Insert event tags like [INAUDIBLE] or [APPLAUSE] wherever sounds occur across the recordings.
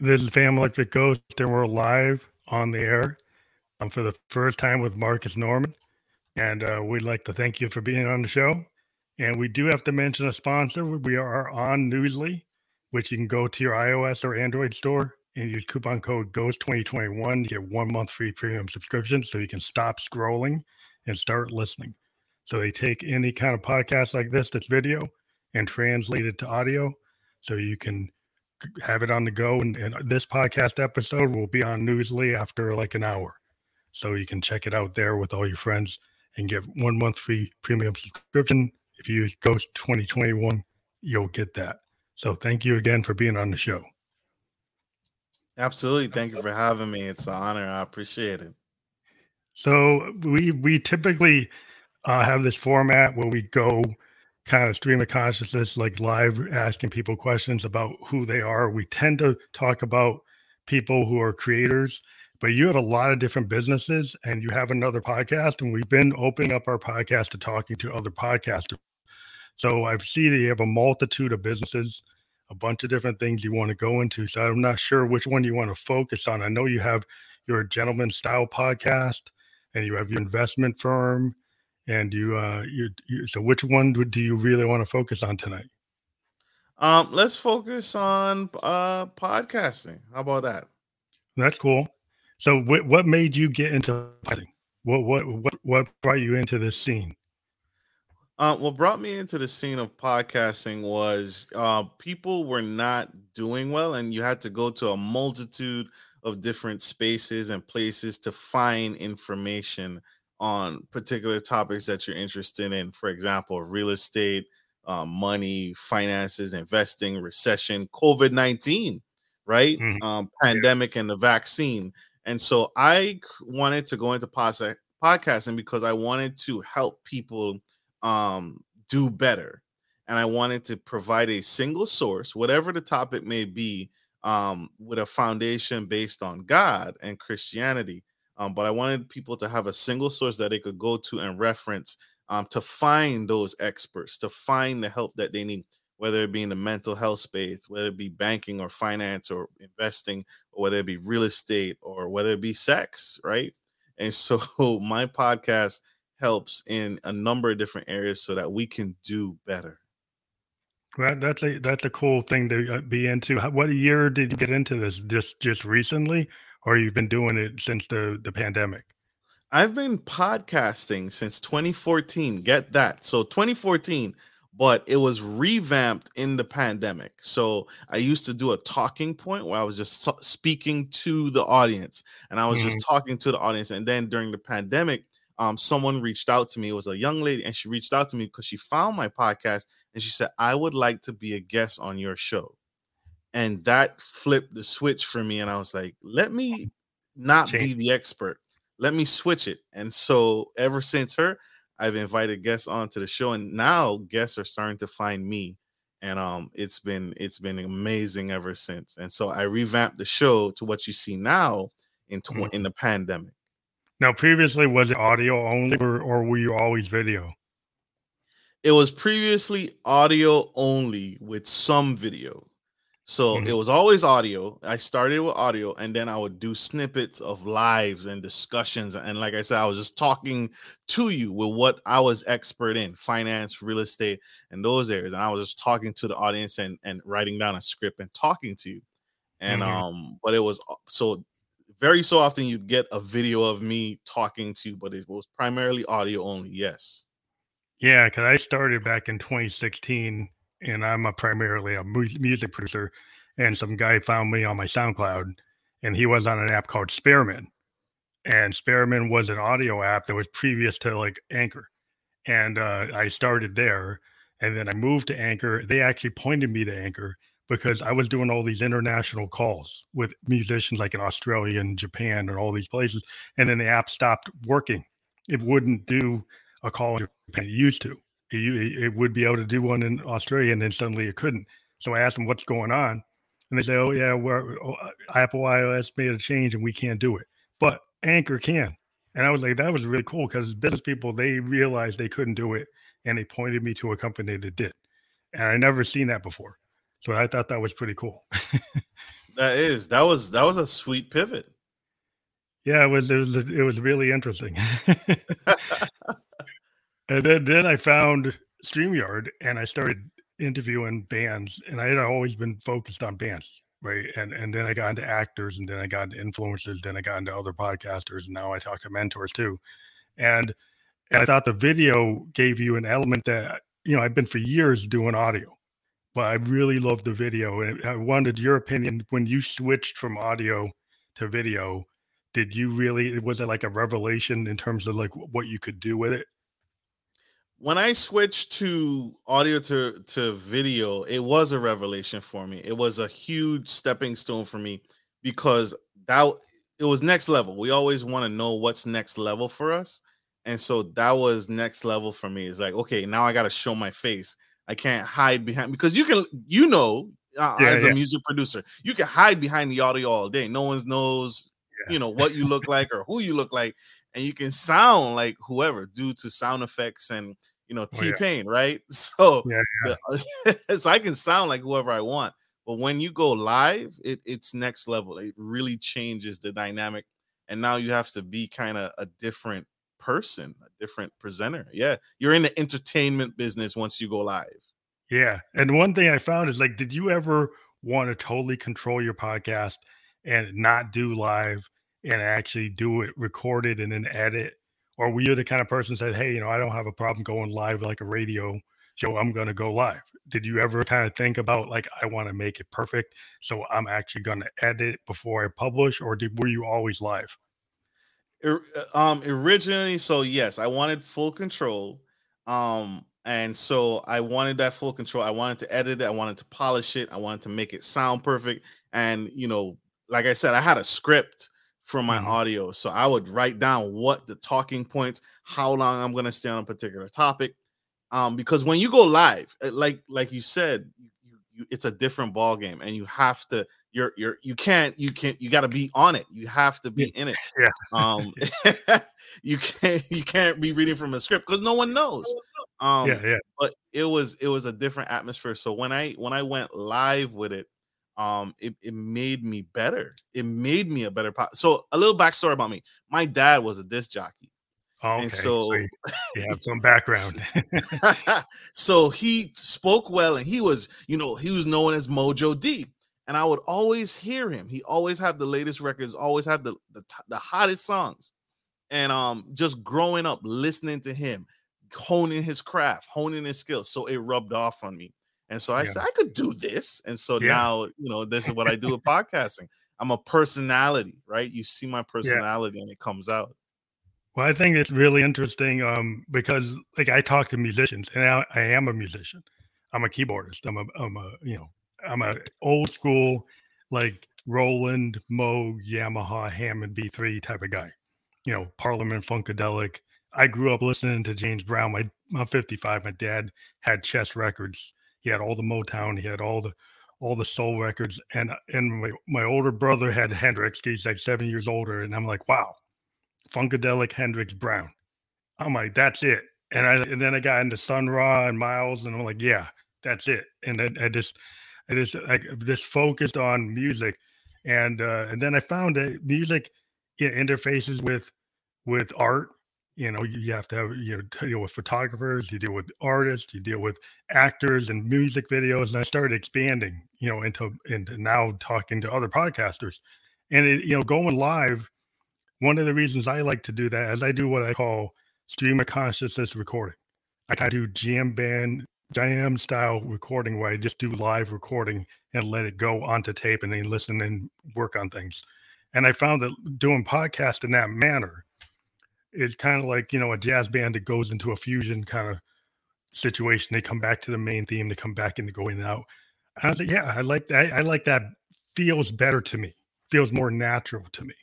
This is Family Electric Ghost, and we're live on the air um, for the first time with Marcus Norman. And uh, we'd like to thank you for being on the show. And we do have to mention a sponsor. We are on Newsly, which you can go to your iOS or Android store and use coupon code GHOST2021 to get one month free premium subscription so you can stop scrolling and start listening. So they take any kind of podcast like this that's video and translate it to audio so you can have it on the go. And, and this podcast episode will be on Newsly after like an hour. So you can check it out there with all your friends and get one month free premium subscription. If you use Ghost 2021, you'll get that. So thank you again for being on the show. Absolutely. Thank you for having me. It's an honor. I appreciate it. So we we typically uh, have this format where we go kind of stream of consciousness, like live asking people questions about who they are. We tend to talk about people who are creators, but you have a lot of different businesses and you have another podcast, and we've been opening up our podcast to talking to other podcasters. So I see that you have a multitude of businesses, a bunch of different things you want to go into. So I'm not sure which one you want to focus on. I know you have your gentleman style podcast and you have your investment firm and you uh you, you so which one do you really want to focus on tonight? Um let's focus on uh podcasting. How about that? That's cool. So what what made you get into podcasting? What what what what brought you into this scene? Uh, what brought me into the scene of podcasting was uh, people were not doing well, and you had to go to a multitude of different spaces and places to find information on particular topics that you're interested in. For example, real estate, um, money, finances, investing, recession, COVID 19, right? Mm-hmm. Um, pandemic, and the vaccine. And so I wanted to go into podcasting because I wanted to help people um, do better. And I wanted to provide a single source, whatever the topic may be, um, with a foundation based on God and Christianity um, but I wanted people to have a single source that they could go to and reference um, to find those experts, to find the help that they need, whether it be in the mental health space, whether it be banking or finance or investing, or whether it be real estate or whether it be sex, right? And so [LAUGHS] my podcast helps in a number of different areas so that we can do better. Well, that's a that's a cool thing to uh, be into. What year did you get into this? Just just recently, or you've been doing it since the the pandemic? I've been podcasting since 2014. Get that. So 2014, but it was revamped in the pandemic. So I used to do a talking point where I was just speaking to the audience and I was mm-hmm. just talking to the audience. And then during the pandemic, um, someone reached out to me. It was a young lady, and she reached out to me because she found my podcast and she said, I would like to be a guest on your show and that flipped the switch for me and i was like let me not Change. be the expert. Let me switch it. And so ever since her i've invited guests onto the show and now guests are starting to find me and um it's been it's been amazing ever since. And so i revamped the show to what you see now in tw- mm-hmm. in the pandemic. Now previously was it audio only or, or were you always video? It was previously audio only with some video so mm-hmm. it was always audio. I started with audio and then I would do snippets of lives and discussions. And like I said, I was just talking to you with what I was expert in finance, real estate, and those areas. And I was just talking to the audience and, and writing down a script and talking to you. And mm-hmm. um, but it was so very so often you'd get a video of me talking to you, but it was primarily audio only. Yes. Yeah, because I started back in 2016 and I'm a primarily a music producer. And some guy found me on my SoundCloud, and he was on an app called Spearman. And Spearman was an audio app that was previous to like Anchor. And uh, I started there, and then I moved to Anchor. They actually pointed me to Anchor because I was doing all these international calls with musicians like in Australia and Japan and all these places. And then the app stopped working. It wouldn't do a call in Japan it used to it would be able to do one in Australia, and then suddenly it couldn't. So I asked them what's going on, and they say, "Oh yeah, we're, oh, uh, Apple iOS made a change, and we can't do it, but Anchor can." And I was like, that was really cool because business people they realized they couldn't do it, and they pointed me to a company that did, and I never seen that before. So I thought that was pretty cool. [LAUGHS] That is that was that was a sweet pivot. Yeah, it was it was it was really interesting. [LAUGHS] and then then I found StreamYard and I started interviewing bands and I had always been focused on bands, right? And and then I got into actors and then I got into influencers, then I got into other podcasters, and now I talk to mentors too. And and I thought the video gave you an element that you know I've been for years doing audio, but I really loved the video. And I wanted your opinion when you switched from audio to video. Did you really was it like a revelation in terms of like what you could do with it? When I switched to audio to to video, it was a revelation for me. It was a huge stepping stone for me because that it was next level. We always want to know what's next level for us. And so that was next level for me. It's like, okay, now I got to show my face. I can't hide behind because you can, you know, uh, yeah, as yeah. a music producer, you can hide behind the audio all day. No one knows, yeah. you know, what you look like or who you look like, and you can sound like whoever due to sound effects and you know, T Pain, oh, yeah. right? [LAUGHS] So, yeah, yeah. [LAUGHS] So I can sound like whoever I want. But when you go live, it, it's next level. It really changes the dynamic. And now you have to be kind of a different person, a different presenter. Yeah. You're in the entertainment business once you go live. Yeah. And one thing I found is like, did you ever want to totally control your podcast and not do live and actually do it recorded and then edit or were you the kind of person said, "Hey, you know, I don't have a problem going live like a radio show. I'm going to go live." Did you ever kind of think about like I want to make it perfect, so I'm actually going to edit before I publish, or did were you always live? Uh, um, originally, so yes, I wanted full control. Um, and so I wanted that full control. I wanted to edit it. I wanted to polish it. I wanted to make it sound perfect. And you know, like I said, I had a script from my mm-hmm. audio. So I would write down what the talking points, how long I'm going to stay on a particular topic. Um, because when you go live, eh, like like you said, you, you, it's a different ball game, and you have to. You're you're you can't you can't you got to be on it. You have to be in it. [LAUGHS] Yeah. Um, [LAUGHS] [LAUGHS] you can't you can't be reading from a script because no one knows. Um, yeah, yeah. But it was it was a different atmosphere. So when I when I went live with it, um it, it made me better. It made me a better po- so a little backstory about me. My dad was a disc jockey oh, okay. and so, so you have [LAUGHS] some background. [LAUGHS] So he spoke well and he was you know he was known as mojo d and i would always hear him. He always had the latest records always had the, the the hottest songs and um just growing up listening to him honing his craft honing his skills so it rubbed off on me and so I yeah. said, I could do this. And so yeah. now, you know, this is what I do with podcasting. I'm a personality, right? You see my personality yeah. and it comes out. Well, I think it's really interesting um, because, like, I talk to musicians, and I, I, am a musician. I'm a keyboardist. I'm a, I'm a, you know, I'm a old school, like Roland, Moog, Yamaha, Hammond B3 type of guy. You know, Parliament Funkadelic. I grew up listening to James Brown. My, I'm 55. My dad had chess records he had all the Motown. He had all the all the soul records. And and my, my older brother had Hendrix. He's like seven years older. And I'm like, wow, Funkadelic Hendrix Brown. I'm like, that's it. And I and then I got into Sun Ra and Miles, and I'm like, yeah, that's it. And then I just I just I just focused on music. And uh, and then I found that music interfaces with with art you know you have to have you know deal with photographers you deal with artists you deal with actors and music videos and i started expanding you know into into now talking to other podcasters. And it, you know going live one of the reasons i like to do that is i do what i call stream of consciousness recording. I kind of do jam band jam style recording where i just do live recording and let it go onto tape and then listen and work on things. And i found that doing podcast in that manner it's kind of like you know a jazz band that goes into a fusion kind of situation. They come back to the main theme. They come back and they go in and out. And I was like, yeah, I like that. I like that. Feels better to me. Feels more natural to me.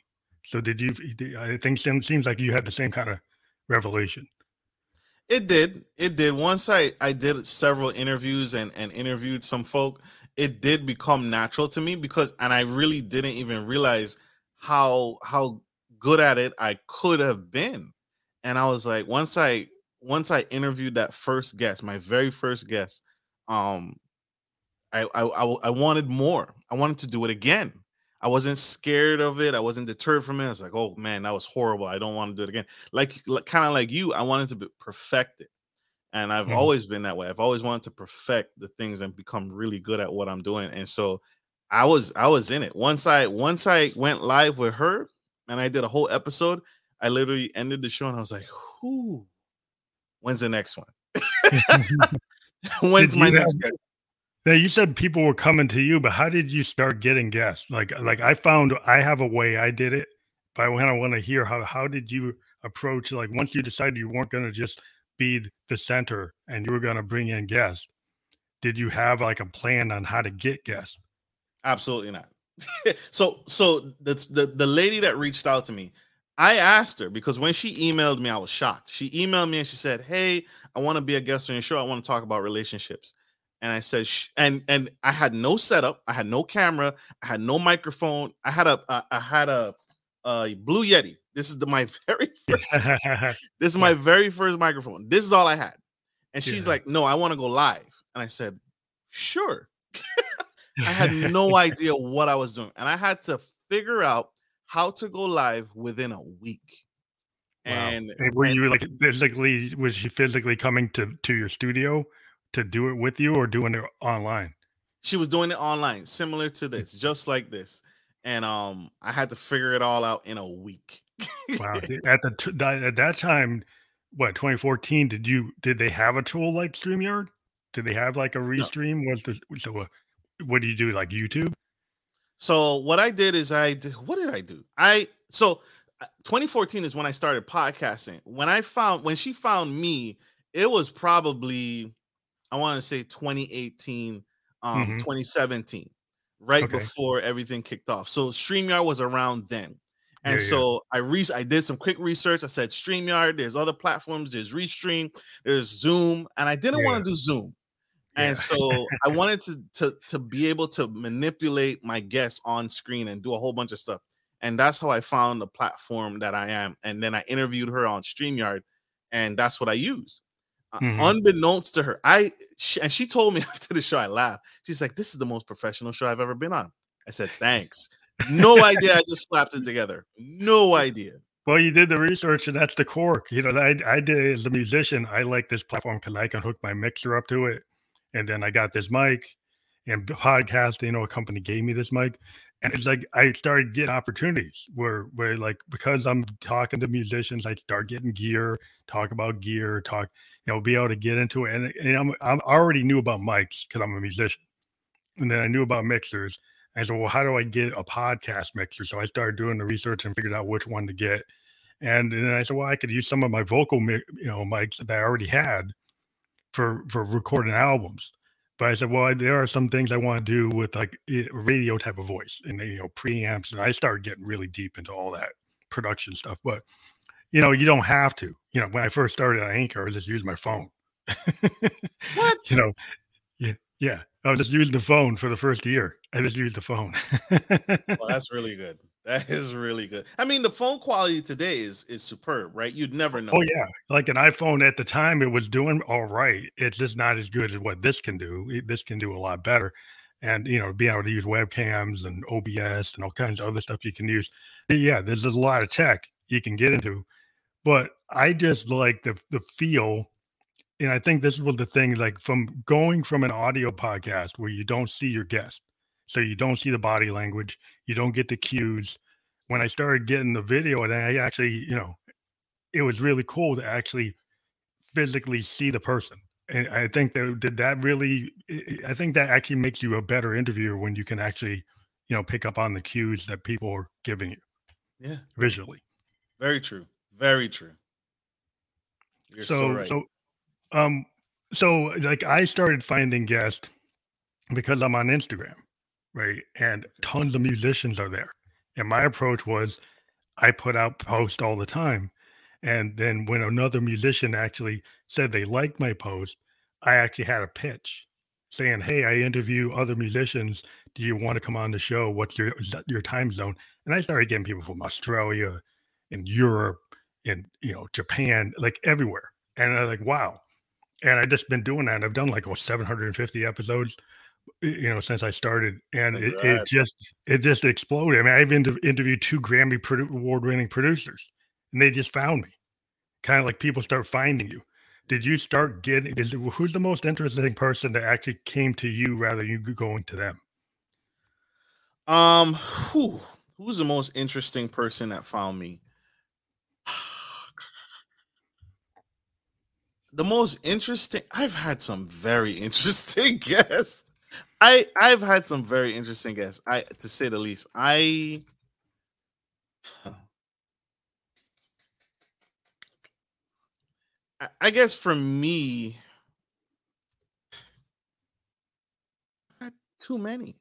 So did you? I think it seems like you had the same kind of revelation. It did. It did. Once I I did several interviews and and interviewed some folk, it did become natural to me because and I really didn't even realize how how good at it I could have been. And I was like, once I once I interviewed that first guest, my very first guest, um, I I I, I wanted more. I wanted to do it again. I wasn't scared of it. I wasn't deterred from it. I was like, oh man, that was horrible. I don't want to do it again. Like, like kind of like you, I wanted to be, perfect it. And I've mm-hmm. always been that way. I've always wanted to perfect the things and become really good at what I'm doing. And so I was I was in it. Once I once I went live with her and I did a whole episode, I literally ended the show and I was like, "Who? when's the next one? [LAUGHS] [LAUGHS] when's my next have, now you said people were coming to you, but how did you start getting guests? Like, like I found I have a way I did it, but I kind of want to hear how how did you approach? Like, once you decided you weren't going to just be the center and you were going to bring in guests, did you have like a plan on how to get guests? Absolutely not. [LAUGHS] so, so the, the the lady that reached out to me, I asked her because when she emailed me, I was shocked. She emailed me and she said, "Hey, I want to be a guest on your show. I want to talk about relationships." and I said, Shh. and and I had no setup, I had no camera, I had no microphone, I had a I, I had a, a Blue Yeti. This is the, my [LAUGHS] very first. [LAUGHS] this is my very first microphone. This is all I had, and she's yeah. like, "No, I want to go live," and I said, "Sure." I had [LAUGHS] no idea what I was doing, and I had to figure out how to go live within a week. Wow. And, and were and, you like physically? Was she physically coming to to your studio? to do it with you or doing it online? She was doing it online, similar to this, just like this. And um, I had to figure it all out in a week. wow! [LAUGHS] At the at that time, what 2014? Did you did they have a tool like Streamyard? Did they have like a restream? No. Was there so? Uh, what do you do? Like YouTube? So what I did is I did, what did I do? I so uh, 2014 is when I started podcasting. When I found when she found me, it was probably I want to say 2018, um, mm-hmm. 2017, right okay. before everything kicked off. So StreamYard was around then. And yeah, so yeah. I re- I did some quick research. I said StreamYard, there's other platforms, there's Restream, there's Zoom, and I didn't yeah. want to do Zoom. And [LAUGHS] so I wanted to, to to be able to manipulate my guests on screen and do a whole bunch of stuff. And that's how I found the platform that I am. And then I interviewed her on StreamYard, and that's what I use. Uh, mm-hmm. unbeknownst to her. I she, and she told me [LAUGHS] after the show, I laughed. She's like, "This is the most professional show I've ever been on." I said, "Thanks." No idea. I just slapped it together. No idea. Well, you did the research, and that's the cork. You know, I I did as a musician. I like this platform because I can hook my mixer up to it, and then I got this mic. And podcasting, you know, a company gave me this mic, and it's like I started getting opportunities where where like because I'm talking to musicians, I start getting gear, talk about gear, talk you know, be able to get into it. And, and I'm, I'm already knew about mics because I'm a musician, and then I knew about mixers. I said, well, how do I get a podcast mixer? So I started doing the research and figured out which one to get. And, then I said, well, I could use some of my vocal, you know, mics that I already had for for recording albums. But I said, well, there are some things I want to do with like radio type of voice and you know preamps, and I started getting really deep into all that production stuff. But you know, you don't have to. You know, when I first started on Anchor, I was just using my phone. [LAUGHS] what? You know, yeah, yeah. I was just using the phone for the first year. I just used the phone. [LAUGHS] well, that's really good. That is really good. I mean, the phone quality today is is superb, right? You'd never know. Oh yeah, like an iPhone at the time, it was doing all right. It's just not as good as what this can do. This can do a lot better, and you know, being able to use webcams and OBS and all kinds of other stuff you can use. Yeah, there's a lot of tech you can get into but I just like the the feel, and I think this was the thing. Like from going from an audio podcast where you don't see your guest, so you don't see the body language, you don't get the cues. When I started getting the video, and I actually, you know, it was really cool to actually physically see the person. And I think that did that really. I think that actually makes you a better interviewer when you can actually, you know, pick up on the cues that people are giving you. Yeah, visually. Very true. Very true. You're so, so right. So, um, so like I started finding guests because I'm on Instagram, right? And tons of musicians are there. And my approach was I put out posts all the time. And then when another musician actually said they liked my post, I actually had a pitch saying, Hey, I interview other musicians. Do you want to come on the show? What's your your time zone? And I started getting people from Australia and Europe in you know Japan, like everywhere. And I was like, wow. And I just been doing that. I've done like oh, 750 episodes, you know, since I started, and it, it, just it just exploded. I mean, I've inter- interviewed two Grammy award winning producers, and they just found me. Kind of like people start finding you. Did you start getting? Is who's the most interesting person that actually came to you rather than you going to them? Um, who who's the most interesting person that found me? [SIGHS] the most interesting. I've had some very [LAUGHS] interesting guests. I I've had some very interesting guests. I to say the least. I I guess for me, too many.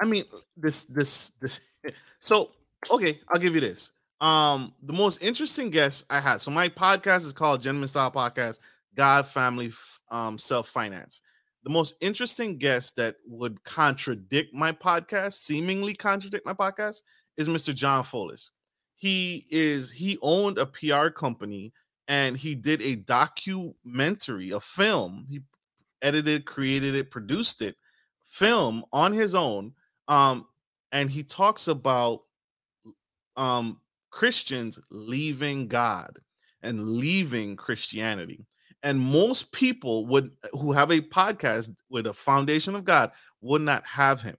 I mean, this this this. [LAUGHS] So okay, I'll give you this. Um, the most interesting guest I had. So my podcast is called Gentleman Style Podcast. God, family, um, self finance the most interesting guest that would contradict my podcast, seemingly contradict my podcast, is Mr. John Folis. He is he owned a PR company and he did a documentary, a film. He edited, created it, produced it, film on his own. Um, and he talks about um Christians leaving God and leaving Christianity and most people would who have a podcast with a foundation of god would not have him.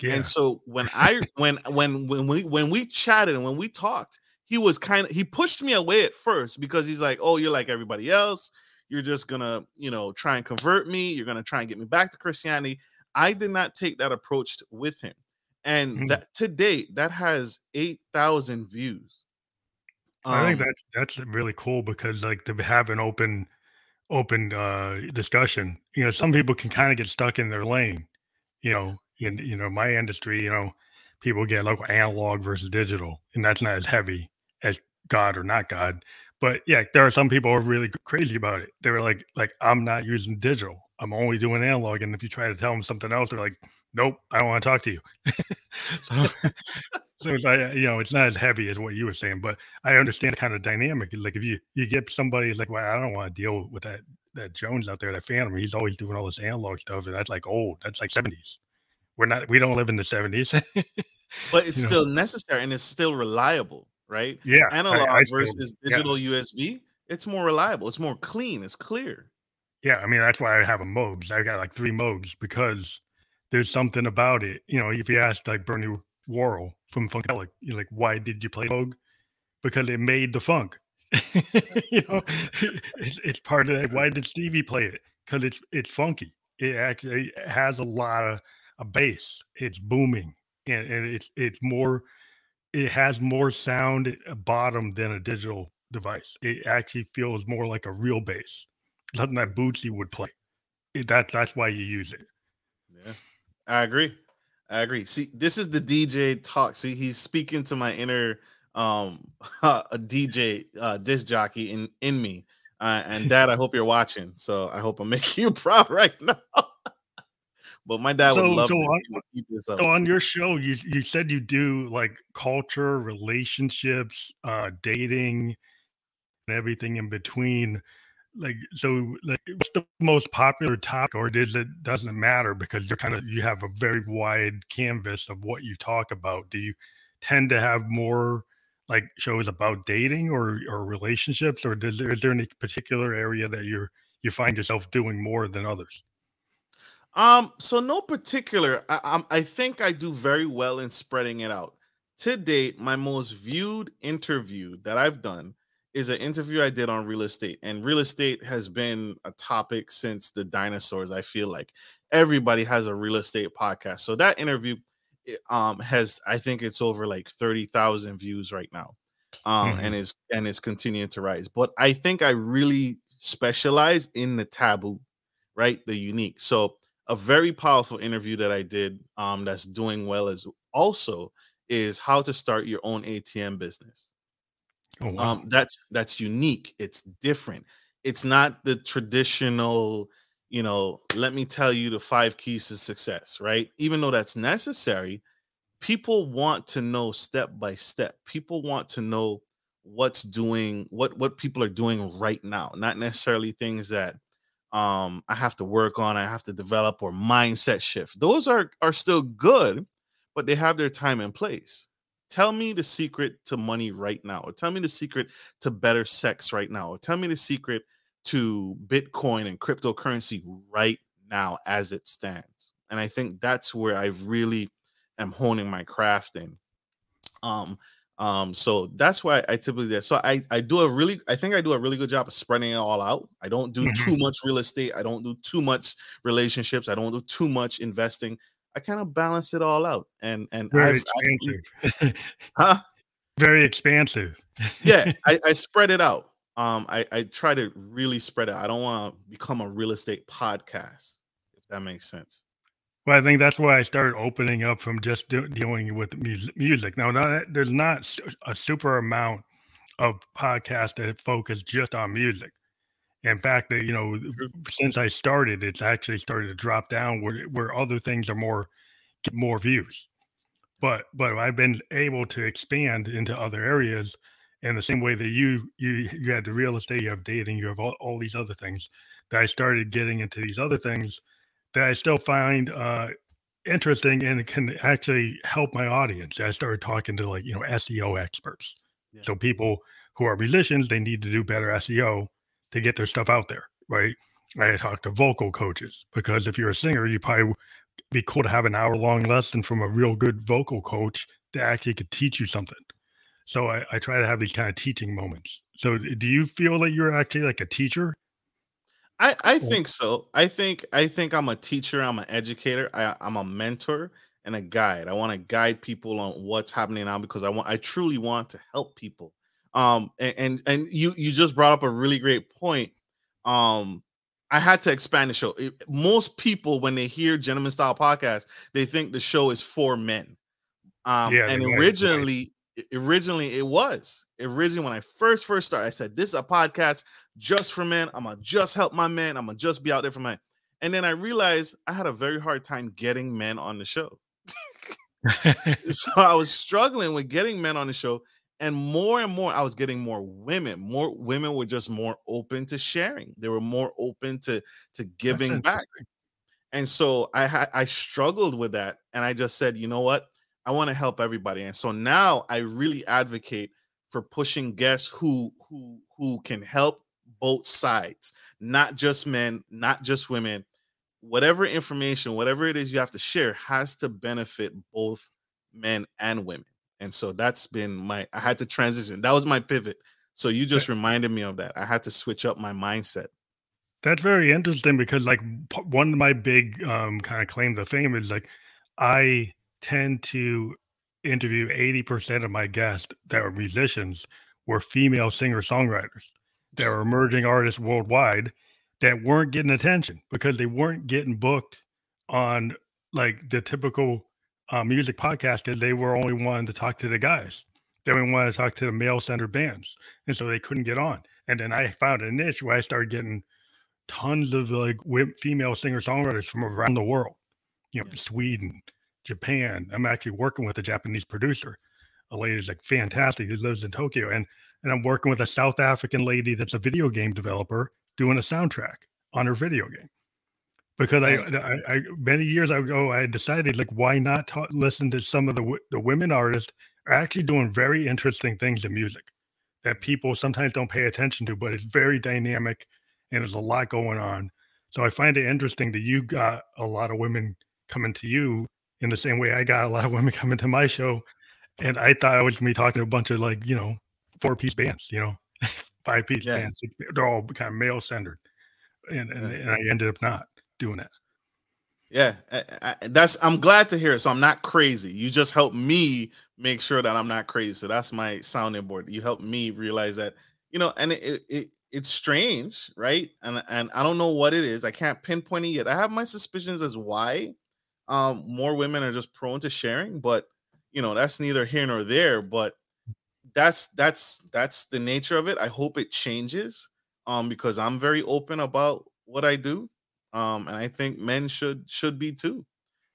Yeah. and so when i [LAUGHS] when when when we when we chatted and when we talked he was kind of he pushed me away at first because he's like oh you're like everybody else. You're just gonna you know try and convert me. You're gonna try and get me back to christianity. I did not take that approach with him. And mm. that to date that has 8000 views. I think um that's that's really cool because like to have an open open uh, discussion. You know, some people can kind of get stuck in their lane. You know, in you know my industry, you know, people get like analog versus digital, and that's not as heavy as God or not God. But yeah, there are some people who are really crazy about it. They're like, like I'm not using digital. I'm only doing analog. And if you try to tell them something else, they're like, nope, I don't want to talk to you. [LAUGHS] so, [LAUGHS] [LAUGHS] so it's like you know, it's not as heavy as what you were saying, but I understand the kind of dynamic. Like if you you get somebody like, well, I don't want to deal with that that Jones out there, that Phantom. He's always doing all this analog stuff, and that's like old. That's like seventies. We're not. We don't live in the seventies. but [LAUGHS] it's still know? necessary and it's still reliable, right? Yeah. Analog I, I versus still, digital yeah. USB. It's more reliable. It's more clean. It's clear. Yeah, I mean that's why I have a Moogs. I got like three Moogs because there's something about it. You know, if you ask like Bernie Worrell from Funkadelic. You're like, why did you play Moog? Because it made the funk. [LAUGHS] you know, it's, it's part of that. Why did Stevie play it? Because it's it's funky. It actually has a lot of a bass. It's booming, and, and it's it's more. It has more sound uh, bottom than a digital device. It actually feels more like a real bass, something that Bootsy would play. It, that that's why you use it. Yeah, I agree. I agree. See, this is the DJ talk. See, he's speaking to my inner um [LAUGHS] a DJ uh disc jockey in in me. Uh, and [LAUGHS] dad, I hope you're watching. So I hope I'm [LAUGHS] making you proud right now. but my dad so, would love so on, so on your show, you you said you do like culture, relationships, uh dating, and everything in between like so like what's the most popular topic or does it doesn't matter because you're kind of you have a very wide canvas of what you talk about. Do you tend to have more like shows about dating or or relationships or does there, is there any particular area that you're you find yourself doing more than others? Um so no particular. I, I, I think i do very well in spreading it out. To date my most viewed interview that i've done is an interview I did on real estate, and real estate has been a topic since the dinosaurs. I feel like everybody has a real estate podcast. So that interview um has I think it's over like 30,000 views right now. Um mm-hmm. and is and is continuing to rise. But I think I really specialize in the taboo, right? The unique. So a very powerful interview that I did um that's doing well is also is how to start your own ATM business. Oh, wow. Um, that's that's unique. It's different. It's not the traditional, you know, let me tell you the five keys to success, right? Even though that's necessary, people want to know step by step. People want to know what's doing what what people are doing right now, not necessarily things that um I have to work on, I have to develop or mindset shift. Those are are still good, but they have their time and place. Tell me the secret to money right now, or tell me the secret to better sex right now, or tell me the secret to Bitcoin and cryptocurrency right now as it stands. And I think that's where I really am honing my craft in. Um, um, so that's why I typically do. So I I do a really I think I do a really good job of spreading it all out. I don't do mm-hmm. too much real estate. I don't do too much relationships. I don't do too much investing. I kind of balance it all out. And and very expansive. Actually, [LAUGHS] huh? Very expansive. yeah, [LAUGHS] I, I spread it out. Um, I, I try to really spread it. I don't want to become a real estate podcast, if that makes sense. Well, I think that's why I started opening up from just do, dealing with music. Now, not, there's not a super amount of podcasts that focus just on music. In fact, that you know, since I started, it's actually started to drop down where where other things are more get more views. But but I've been able to expand into other areas in the same way that you you you had the real estate, you have dating, you have all, all these other things. That I started getting into these other things that I still find uh, interesting and can actually help my audience. I started talking to like you know SEO experts, yeah. so people who are musicians they need to do better SEO to get their stuff out there, right? I talk to vocal coaches because if you're a singer, you probably be cool to have an hour long lesson from a real good vocal coach that actually could teach you something. So I, I try to have these kind of teaching moments. So do you feel that you're actually like a teacher? I, I think so. I think I think I'm a teacher, I'm an educator, I, I'm a mentor and a guide. I want to guide people on what's happening now because I want I truly want to help people. Um and and, and you you just brought up a really great point. Um I had to expand the show. Most people, when they hear Gentleman Style Podcast, they think the show is for men. Um, yeah, and originally, originally it was originally when i first first started i said this is a podcast just for men i'm gonna just help my men i'm gonna just be out there for men and then i realized i had a very hard time getting men on the show [LAUGHS] so i was struggling with getting men on the show and more and more i was getting more women more women were just more open to sharing they were more open to to giving back and so i had i struggled with that and i just said you know what I want to help everybody. And so now I really advocate for pushing guests who who who can help both sides, not just men, not just women. Whatever information, whatever it is you have to share has to benefit both men and women. And so that's been my I had to transition. That was my pivot. So you just reminded me of that. I had to switch up my mindset. That's very interesting because like one of my big um kind of claims of fame is like I tend to interview 80% of my guests that were musicians were female singer songwriters that were emerging artists worldwide that weren't getting attention because they weren't getting booked on like the typical uh, music podcast because they were only wanting to talk to the guys. They only wanted to talk to the male centered bands. And so they couldn't get on. And then I found a niche where I started getting tons of like female singer songwriters from around the world, you know, yeah. Sweden, Japan. I'm actually working with a Japanese producer. A lady is like fantastic who lives in Tokyo, and and I'm working with a South African lady that's a video game developer doing a soundtrack on her video game. Because I, I, I many years ago I decided like why not ta- listen to some of the the women artists are actually doing very interesting things in music that people sometimes don't pay attention to, but it's very dynamic and there's a lot going on. So I find it interesting that you got a lot of women coming to you in the same way I got a lot of women [LAUGHS] coming to my show, and I thought I was gonna be talking to a bunch of like you know four piece bands, you know, [LAUGHS] five piece yeah. bands. They're all kind of male centered, and, and, and I ended up not doing that. Yeah, I, I, that's. I'm glad to hear it. So I'm not crazy. You just help me make sure that I'm not crazy. So that's my sounding board. You help me realize that you know, and it, it it's strange, right? And and I don't know what it is. I can't pinpoint it yet. I have my suspicions as why, um, more women are just prone to sharing, but you know, that's neither here nor there. But that's that's that's the nature of it. I hope it changes um because I'm very open about what I do. Um, and I think men should should be too.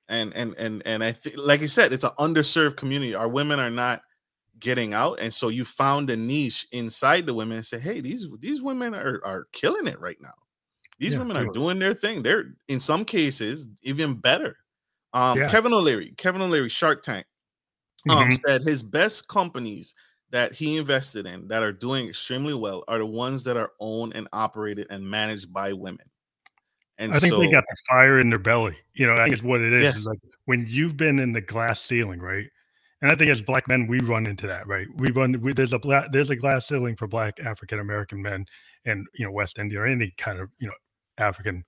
And and and and I think like you said, it's an underserved community. Our women are not getting out and so you found a niche inside the women and say hey these these women are are killing it right now These Yeah, women are doing their thing. They're in some cases even better. Um, Yeah. Kevin O'Leary, Kevin O'Leary, Shark Tank, um, Mhm. said his best companies that he invested in that are doing extremely well are the ones that are owned and operated and managed by women. And I think so, they got the fire in their belly. You know, I think it's what it is. Yeah. Is like when you've been in the glass ceiling, right? And I think as black men, we run into that, right? We run. We, there's a there's a glass ceiling for black African American men, and you know West Indian or any kind of you know African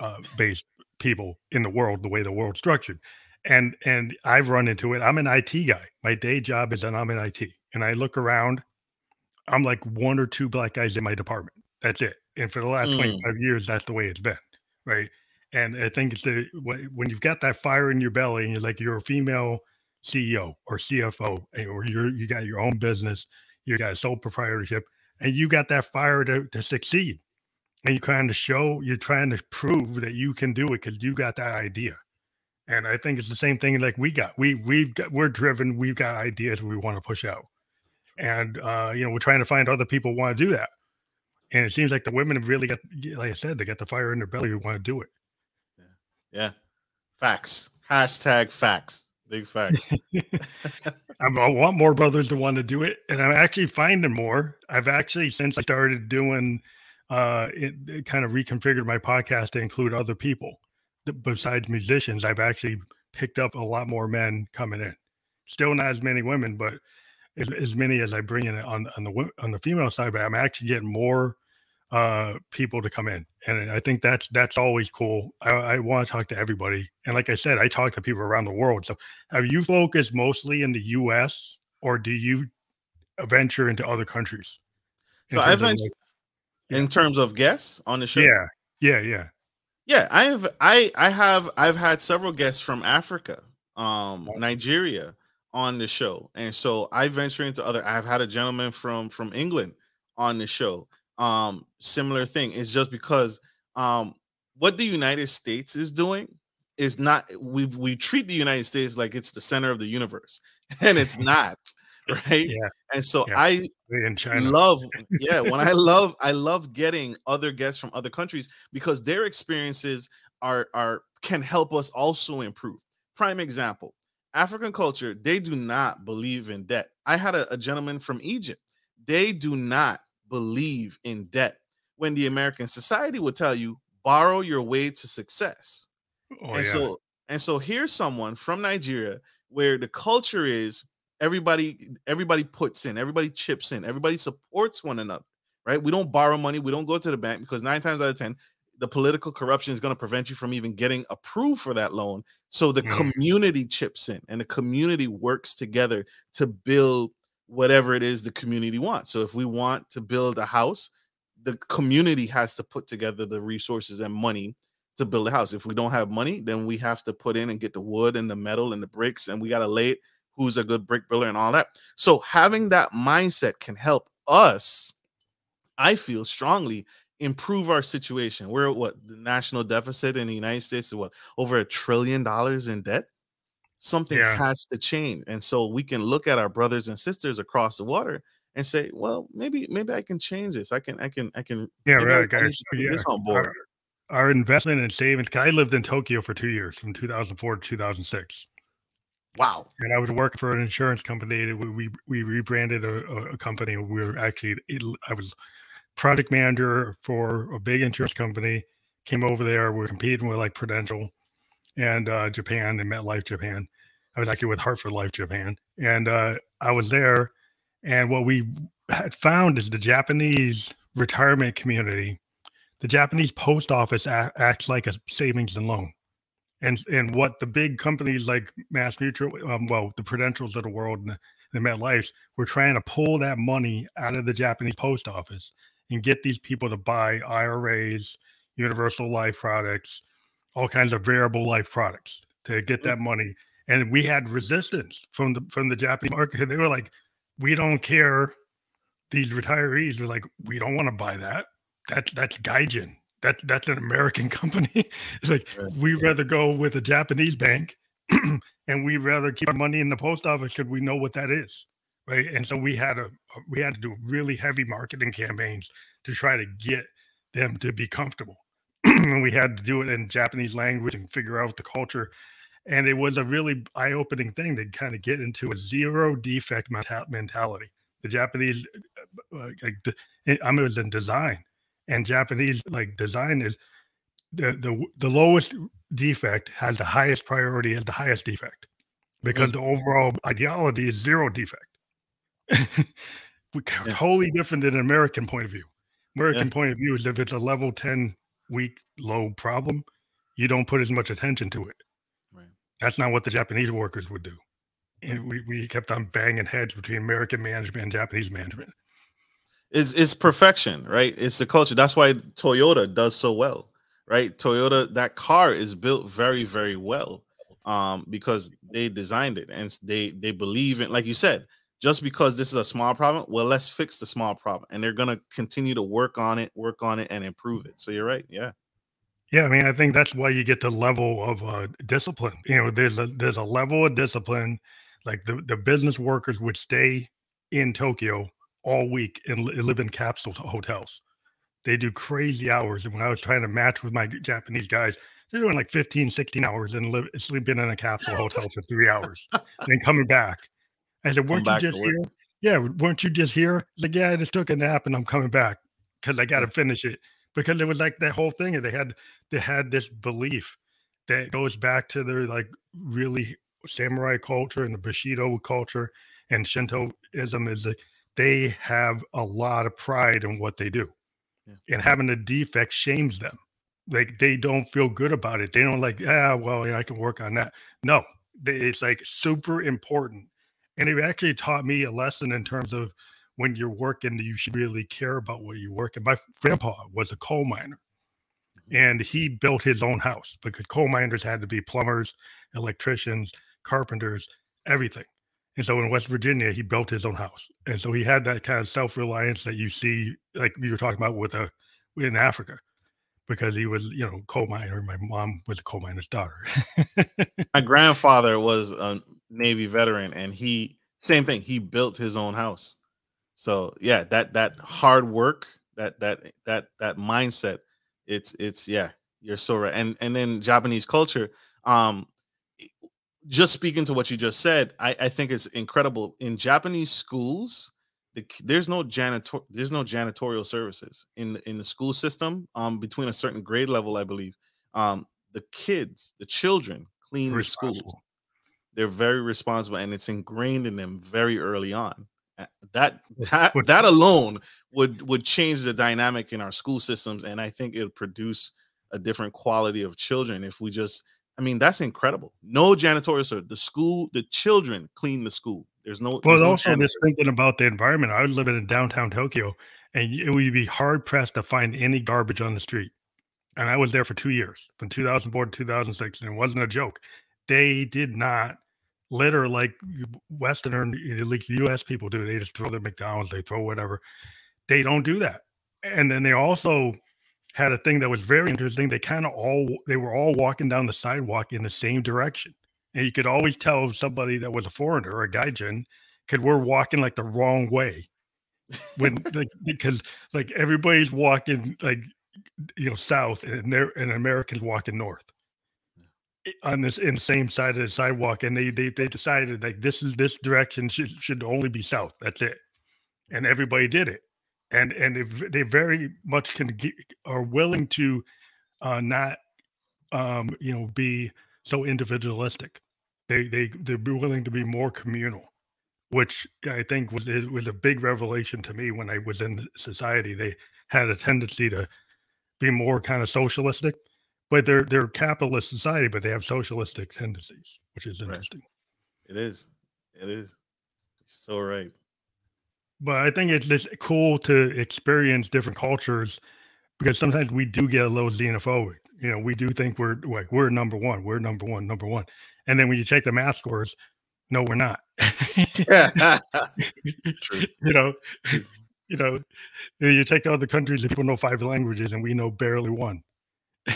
uh, based people in the world, the way the world's structured. And and I've run into it. I'm an IT guy. My day job is that I'm in IT, and I look around. I'm like one or two black guys in my department. That's it. And for the last Mm. 25 years, that's the way it's been, right? And I think it's the when you've got that fire in your belly, and you're like you're a female CEO or CFO, or you're you got your own business, you got a sole proprietorship, and you got that fire to, to succeed. And you're trying to show, you're trying to prove that you can do it because you got that idea. And I think it's the same thing like we got. We we've got we're driven, we've got ideas we want to push out. And uh, you know, we're trying to find other people who want to do that. And it seems like the women have really got like I said, they got the fire in their belly who want to do it. yeah, facts. Hashtag facts. Big facts. [LAUGHS] I'm- want more brothers to want to do it, and I'm actually finding more. I've actually since I started doing, uh, it, it kind of reconfigured my podcast to include other people besides musicians. I've actually picked up a lot more men coming in. Still not as many women, but as, as many as I bring in on on the on the female side. But I'm actually getting more uh people to come in and i think that's that's always cool i, I want to talk to everybody and like i said i talk to people around the world so have you focused mostly in the us or do you venture into other countries In So I terms of, ventured in terms of guests on the show. yeah yeah yeah Yeah, I have I I have I've had several guests from Africa, um, Oh. Nigeria on the show. And so I venture into other I've had a gentleman from from England on the show. Um, similar thing. It's just because um what the United States is doing is not we we treat the United States like it's the center of the universe, [LAUGHS] and it's [LAUGHS] not, right? Yeah. And so Yeah. I love yeah when i [LAUGHS] love i love getting other guests from other countries because their experiences are are can help us also improve prime example african culture they do not believe in debt i had a, a gentleman from egypt they do not believe in debt when the american society would tell you borrow your way to success oh, and yeah. so and so here's someone from Nigeria where the culture is everybody everybody puts in, everybody chips in, everybody supports one another, right? We don't borrow money, we don't go to the bank because 9 times out of 10 the political corruption is going to prevent you from even getting approved for that loan. So the Mm. community chips in and the community works together to build whatever it is the community wants. So if we want to build a house, the community has to put together the resources and money to build a house. If we don't have money, then we have to put in and get the wood and the metal and the bricks, and we got to lay it. Who's a good brick builder and all that. So having that mindset can help us, I feel strongly, improve our situation. We're at what the national deficit in the United States is what over a trillion dollars in debt. Something Yeah. has to change, and so we can look at our brothers and sisters across the water and say, "Well, maybe, maybe I can change this. I can, I can, I can." yeah right I guys yeah. this on board. our, our investment and savings. i lived in tokyo for two years from 2004 to 2006 Wow. and I was working for an insurance company. that We we, we rebranded a, a- a company. We were actually it, I was project manager for a big insurance company. Came over there. We are competing with like Prudential and uh, Japan and MetLife Japan. I was actually with Hartford Life Japan, and uh, I was there. And what we had found is the Japanese retirement community. The Japanese post office a- acts like a savings and loan and and what the big companies like Mass Mutual, um, well, the Prudentials of the world and the, the MetLife's, were trying to pull that money out of the Japanese post office and get these people to buy IRAs, universal life products, all kinds of variable life products to get that money. And we had resistance from the from the Japanese market. They were like, "We don't care." These retirees were like, "We don't want to buy that. That's that's Gaijin. That that's an American [LAUGHS] company." it's like Right, we rather go with a Japanese bank [CLEARS THROAT] and we rather keep our money in the post office because we know what that is. Right. And so we had a we had to do really heavy marketing campaigns to try to get them to be comfortable. [CLEARS THROAT] and we had to do it in Japanese language and figure out the culture. And it was a really eye opening thing to kind of get into a zero defect mentality. The Japanese, uh, uh, like, the, I was in design, and Japanese like design is the, the the lowest defect has the highest priority as the highest defect because mm-hmm. the overall ideology is zero defect. [LAUGHS] we yeah. totally different than an American point of view. American yeah. point of view is if it's a level 10 weak low problem, you don't put as much attention to it. That's not what the Japanese workers would do. And we, we kept on banging heads between American management and Japanese management. It's, it's perfection, right? It's the culture. That's why Toyota does so well, right? Toyota, that car is built very, very well um, because they designed it and they they believe in, like you said, just because this is a small problem, well, let's fix the small problem. And they're gonna continue to work on it, work on it, and improve it. So you're right. Yeah. Yeah, I mean, I think that's why you get the level of uh, discipline. You know, there's a there's a level of discipline. Like the, the business workers would stay in Tokyo all week and li- live in capsule hotels. They do crazy hours. And when I was trying to match with my Japanese guys, they're doing like 15, 16 hours and live, sleeping in a capsule hotel for three hours, and then coming back. I said, weren't you just here? Yeah, weren't you just here? Like, yeah, I just took a nap and I'm coming back because I got to finish it. Because it was like that whole thing. They had they had this belief that goes back to their like really samurai culture and the Bushido culture and Shintoism is that they have a lot of pride in what they do. Yeah. And having a defect shames them. Like they don't feel good about it. They don't like, ah, well, yeah, I can work on that. No, they, it's like super important and it actually taught me a lesson in terms of when you're working, you should really care about what you work. And my grandpa was a coal miner mm-hmm. and he built his own house because coal miners had to be plumbers, electricians, carpenters, everything. And so in West Virginia, he built his own house. And so he had that kind of self reliance that you see, like you were talking about with a in Africa, because he was, you know, coal miner. My mom was a coal miner's daughter. [LAUGHS] my grandfather was a Navy veteran, and he same thing. He built his own house. So yeah, that that hard work, that that that that mindset, it's it's yeah, you're so right. And and then Japanese culture, um, just speaking to what you just said, I I think it's incredible in Japanese schools. The, there's no janitor there's no janitorial services in the, in the school system um between a certain grade level i believe um the kids the children clean the school they're very responsible and it's ingrained in them very early on that [LAUGHS] that that alone would would change the dynamic in our school systems and i think it'll produce a different quality of children if we just i mean that's incredible. No janitorial service. The school the children clean the school. There's no well there's no also just thinking about the environment. I was living in downtown tokyo and it would be hard pressed to find any garbage on the street. And i was there for two years from 2004 to 2006 and it wasn't a joke. They did not litter like Western, at least U.S. people do. They just throw their McDonald's, they throw whatever. They don't do that. And then they also had a thing that was very interesting. They kind of all they were all walking down the sidewalk in the same direction, and you could always tell somebody that was a foreigner or a gaijin because we're walking like the wrong way. When [LAUGHS] like because like everybody's walking like you know south and they're and Americans walking north on this in same side of the sidewalk and they they, they decided like this is this direction should, should only be south that's it. And everybody did it. And and they, they very much can get, are willing to uh not um you know be so individualistic. They they they're willing to be more communal which i think was was a big revelation to me when i was in society. They had a tendency to be more kind of socialistic but they're they're capitalist society, but they have socialistic tendencies, which is interesting. Right. It is. It is. So right. But I think it's just cool to experience different cultures because sometimes we do get a little xenophobic. You know, we do think we're like we're number one, we're number one, number one, and then when you check the math scores, no, we're not. [LAUGHS] True. [LAUGHS] You know, you know, you take other countries and people know five languages and we know barely one.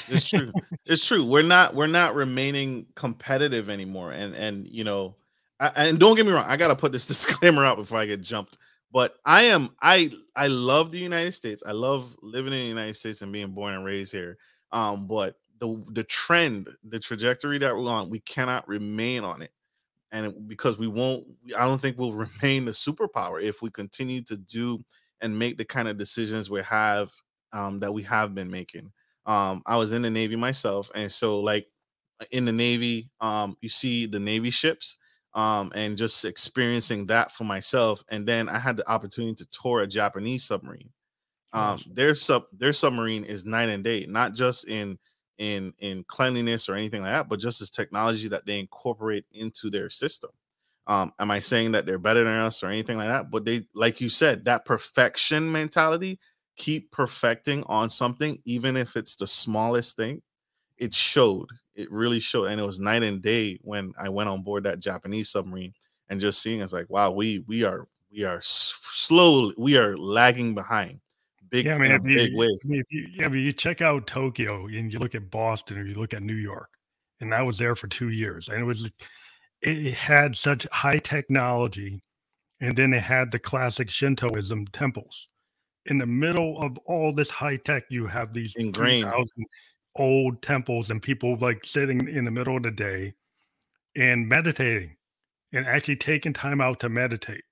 It's true. it's true. We're not we're not remaining competitive anymore. And and you know, I, and don't get me wrong, I gotta put this [LAUGHS] disclaimer out before I get jumped. But I am I I love the United States. I love living in the United States and being born and raised here. Um, but the the trend, the trajectory that we're on, we cannot remain on it. And because we won't, I don't think we'll [LAUGHS] remain the superpower if we continue to do and make the kind of decisions we have um, that we have been making. Um, I was in the Navy myself, and so like in the Navy, um, you see the Navy ships, um, and just experiencing that for myself. And then I had the opportunity to tour a Japanese submarine. Um, their sub their submarine is night and day, not just in in in cleanliness or anything like that, but just as technology that they incorporate into their system. Um, am I saying that they're better than us or anything like that? But they, like you said, that perfection mentality, keep perfecting on something, even if it's the smallest thing. It showed. It really showed, and it was night and day when I went on board that Japanese submarine and just seeing it's like, wow, we we are we are slowly we are lagging behind big yeah, I mean, if you, big way. I mean, if you, yeah, you check out Tokyo and you look at Boston or you look at New York, and I was there for two years, and it was it had such high technology, and then it had the classic Shintoism temples. In the middle of all this high tech, you have these ingrained old temples and people like sitting in the middle of the day and meditating and actually taking time out to meditate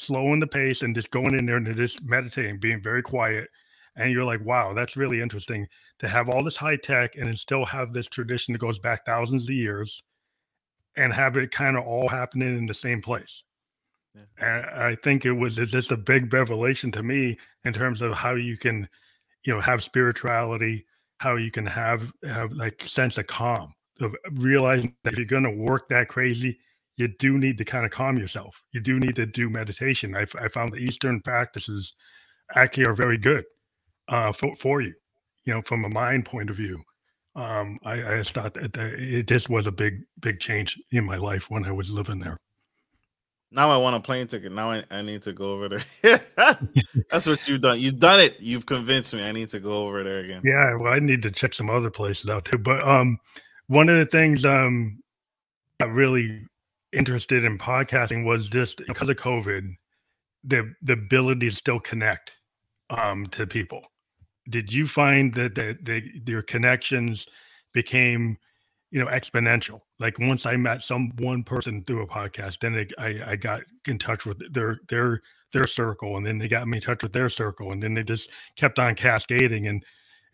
slowing the pace and just going in there and just meditating, being very quiet. And you're like, wow, that's really interesting to have all this high tech and still have this tradition that goes back thousands of years and have it kind of all happening in the same place. And I think it was just a big revelation to me in terms of how you can, you know, have spirituality, how you can have have like sense of calm, of realizing that if you're going to work that crazy, you do need to kind of calm yourself. You do need to do meditation. I, I found the Eastern practices actually are very good uh, for, for you, you know, from a mind point of view. Um, I, I just thought that it just was a big, big change in my life when I was living there. Now I want a plane ticket. Now I, I need to go over there. [LAUGHS] That's what you've done. You've done it. You've convinced me. I need to go over there again. Yeah, well, I need to check some other places out too. But um, one of the things um, that really interested in podcasting was just because of COVID, the the ability to still connect um, to people. Did you find that that the, your connections became, you know, exponential? Like once I met some one person through a podcast, then I I got in touch with their their their circle, and then they got me in touch with their circle, and then they just kept on cascading. And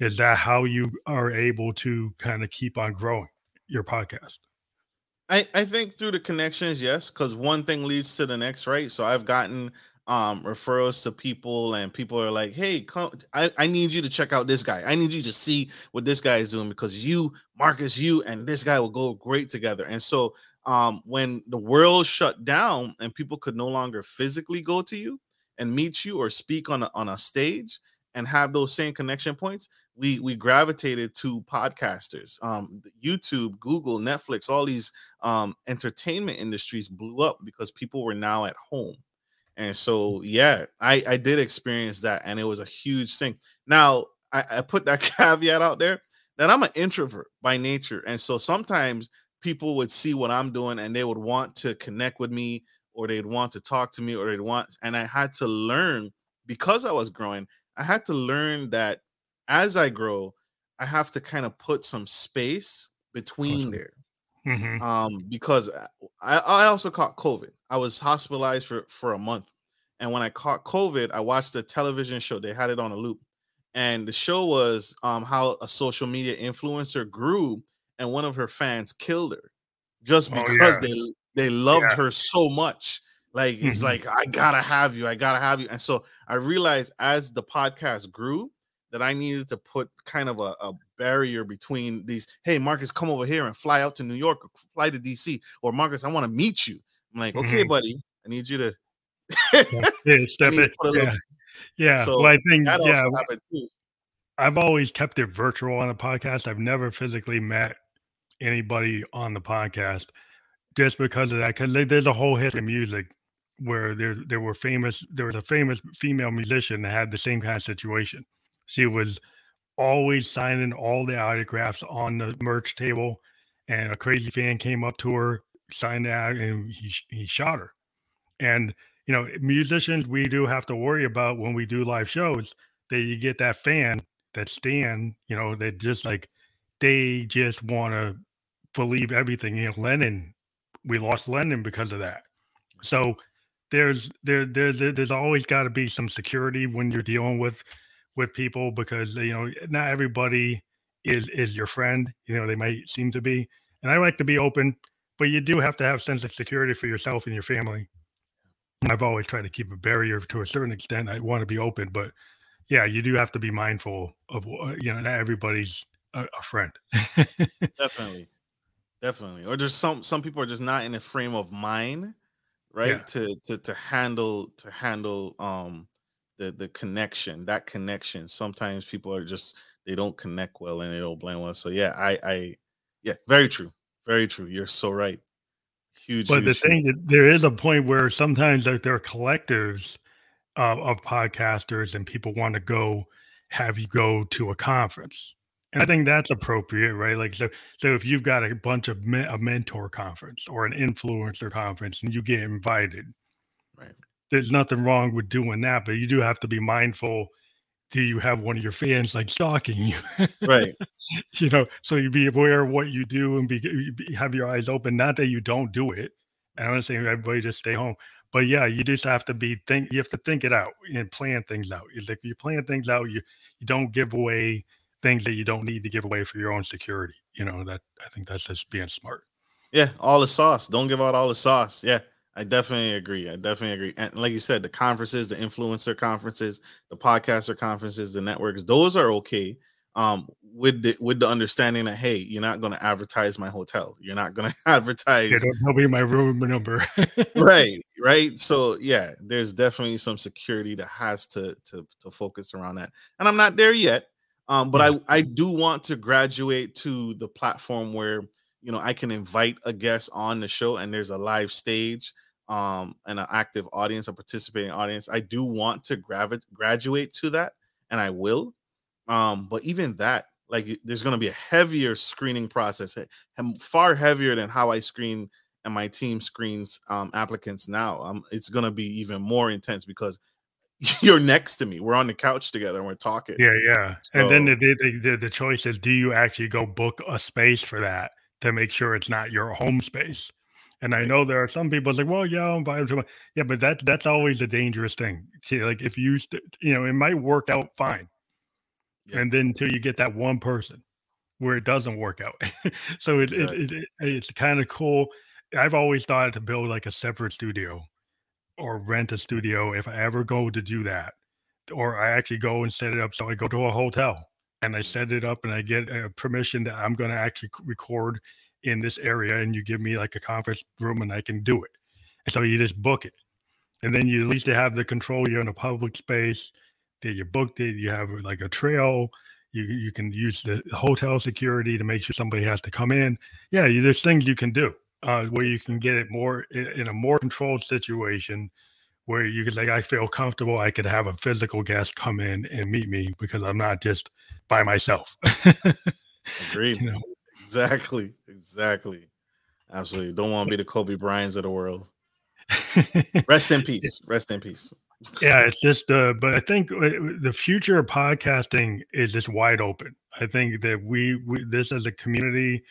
is that how you are able to kind of keep on growing your podcast? I, I think through the connections, yes, because one thing leads to the next, right? So I've gotten um referrals to people and people are like, hey, come I, I need you to check out this guy. I need you to see what this guy is doing because you, Marcus, you and this guy will go great together. And so um when the world shut down and people could no longer physically go to you and meet you or speak on a, on a stage and have those same connection points, we we gravitated to podcasters um youtube google netflix all these um entertainment industries blew up because people were now at home and so yeah i i did experience that and it was a huge thing now i, I put that [LAUGHS] caveat out there that i'm an introvert by nature and so sometimes people would see what i'm doing and they would want to connect with me or they'd want to talk to me or they'd want and i had to learn because i was growing i had to learn that as I grow, I have to kind of put some space between there. Mm-hmm. Um, because I, I also caught COVID. I was hospitalized for, for a month. And when I caught COVID, I watched a television show. They had it on a loop. And the show was um, how a social media influencer grew and one of her fans killed her just oh, because oh, yeah. they they loved yeah. her so much. Like it's mm-hmm. like I gotta have you, I gotta have you. And so I realized as the podcast grew, that I needed to put kind of a, a, barrier between these. Hey, Marcus, come over here and fly out to New York or fly to DC. Or Marcus, I want to meet you. I'm like, okay, mm-hmm. buddy, I need you to [LAUGHS] yeah, step it. Yeah. yeah. So well, I think that yeah, happened too. I've always kept it virtual on the podcast. I've never physically met anybody on the podcast just because of that. Because there's a whole history of music where there there were famous. There was a famous female musician that had the same kind of situation she was always signing all the autographs on the merch table. And a crazy fan came up to her, signed that, and he, he shot her. And, you know, musicians, we do have to worry about when we do live shows that you get that fan that stand, you know, that just like they just want to believe everything. You know, Lennon, we lost Lennon because of that. So there's there there's there's always got to be some security when you're dealing with with people because you know not everybody is is your friend. You know, they might seem to be, and I like to be open, but you do have to have sense of security for yourself and your family. I've always tried to keep a barrier to a certain extent. I want to be open, but yeah, you do have to be mindful of you know not everybody's a, a friend. [LAUGHS] definitely, definitely. Or just some some people are just not in a frame of mind, right, yeah. to to to handle to handle um the the connection that connection. Sometimes people are just they don't connect well and they don't blend well. So yeah, I I yeah, very true, very true. You're so right. Huge. But huge, the thing that there is a point where sometimes there, there are collectives uh, of podcasters and people want to go have you go to a conference. And I think that's appropriate, right? Like so, so if you've got a bunch of me- a mentor conference or an influencer conference, and you get invited, right? There's nothing wrong with doing that, but you do have to be mindful. Do you have one of your fans like stalking you? Right. [LAUGHS] you know, so you be aware of what you do and be, have your eyes open. Not that you don't do it. I'm not saying everybody just stay home, but yeah, you just have to be think. You have to think it out and plan things out. If you plan things out, you you don't give away things that you don't need to give away for your own security. You know that I think that's just being smart. Yeah, all the sauce. Don't give out all the sauce. Yeah, I definitely agree. I definitely agree. And like you said, the conferences, the influencer conferences, the podcaster conferences, the networks, those are okay um, with the with the understanding that hey, you're not going to advertise my hotel. You're not going [LAUGHS] to advertise. Yeah, don't tell me my room number. [LAUGHS] right, right. So yeah, there's definitely some security that has to to to focus around that, and I'm not there yet. Um, but yeah. I I do want to graduate to the platform where you know I can invite a guest on the show, and there's a live stage um and an active audience a participating audience i do want to gravi- graduate to that and i will um, but even that, like, there's going to be a heavier screening process, far heavier than how I screen and my team screens um, applicants now. Um, it's going to be even more intense because [LAUGHS] you're next to me. We're on the couch together and we're talking. Yeah, yeah. So, and then the, the the the choice is: do you actually go book a space for that to make sure it's not your home space? And I know there are some people like, well, yeah, I'm buying some. Yeah, but that's that's always a dangerous thing. See, like if you, st- you know, it might work out fine, yeah. and then until you get that one person where it doesn't work out. [LAUGHS] so it, exactly. it, it, it's kind of cool. I've always thought to build like a separate studio or rent a studio if I ever go to do that, or I actually go and set it up. So I go to a hotel and I set it up and I get a permission that I'm going to actually record in this area, and you give me like a conference room and I can do it. And so you just book it, and then you at least have the control. You're in a public space that you booked it, you have like a trail, you you can use the hotel security to make sure somebody has to come in. Yeah, you, there's things you can do uh, where you can get it more in, in, a more controlled situation where you could like I feel comfortable. I could have a physical guest come in and meet me because I'm not just by myself. [LAUGHS] Agreed. You know? Exactly. Exactly. Absolutely. Don't want to be the Kobe Bryants of the world. [LAUGHS] Rest in peace. Rest in peace yeah, it's just uh, but I think uh, the future of podcasting is just wide open. I think that we, we this as a community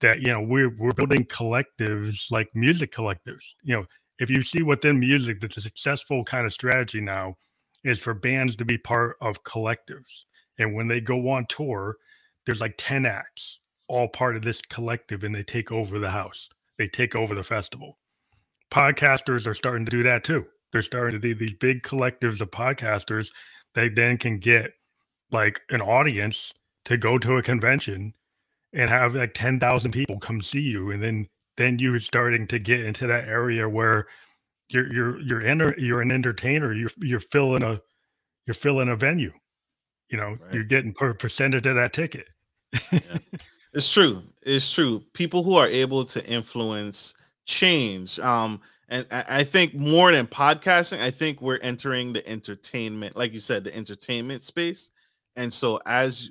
that you know we're we're building collectives like music collectives. You know, if you see within music, that's a successful kind of strategy now is for bands to be part of collectives, and when they go on tour, there's like ten acts, all part of this collective, and they take over the house. They take over the festival. Podcasters are starting to do that too they're starting to do these big collectives of podcasters. They then can get like an audience to go to a convention and have like 10,000 people come see you. And then, then you're starting to get into that area where you're, you're, you're, enter, you're an entertainer. You're, you're filling a, you're filling a venue, you know, right. you're getting per percentage of that ticket. yeah. [LAUGHS] It's true. It's true. People who are able to influence change. Um, and I think more than podcasting, I think we're entering the entertainment, like you said, the entertainment space. And so as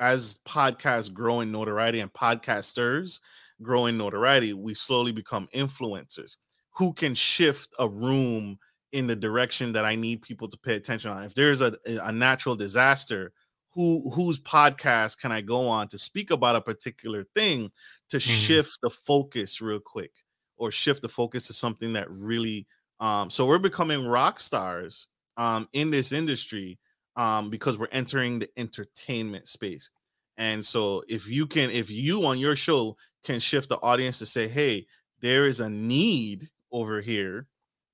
as podcasts grow in notoriety and podcasters grow in notoriety, we slowly become influencers who can shift a room in the direction that I need people to pay attention on. If there's a, a natural disaster, who whose podcast can I go on to speak about a particular thing to Mhm. shift the focus real quick or shift the focus to something that really um so we're becoming rock stars um in this industry um because we're entering the entertainment space. And so if you can if you on your show can shift the audience to say, "Hey, there is a need over here."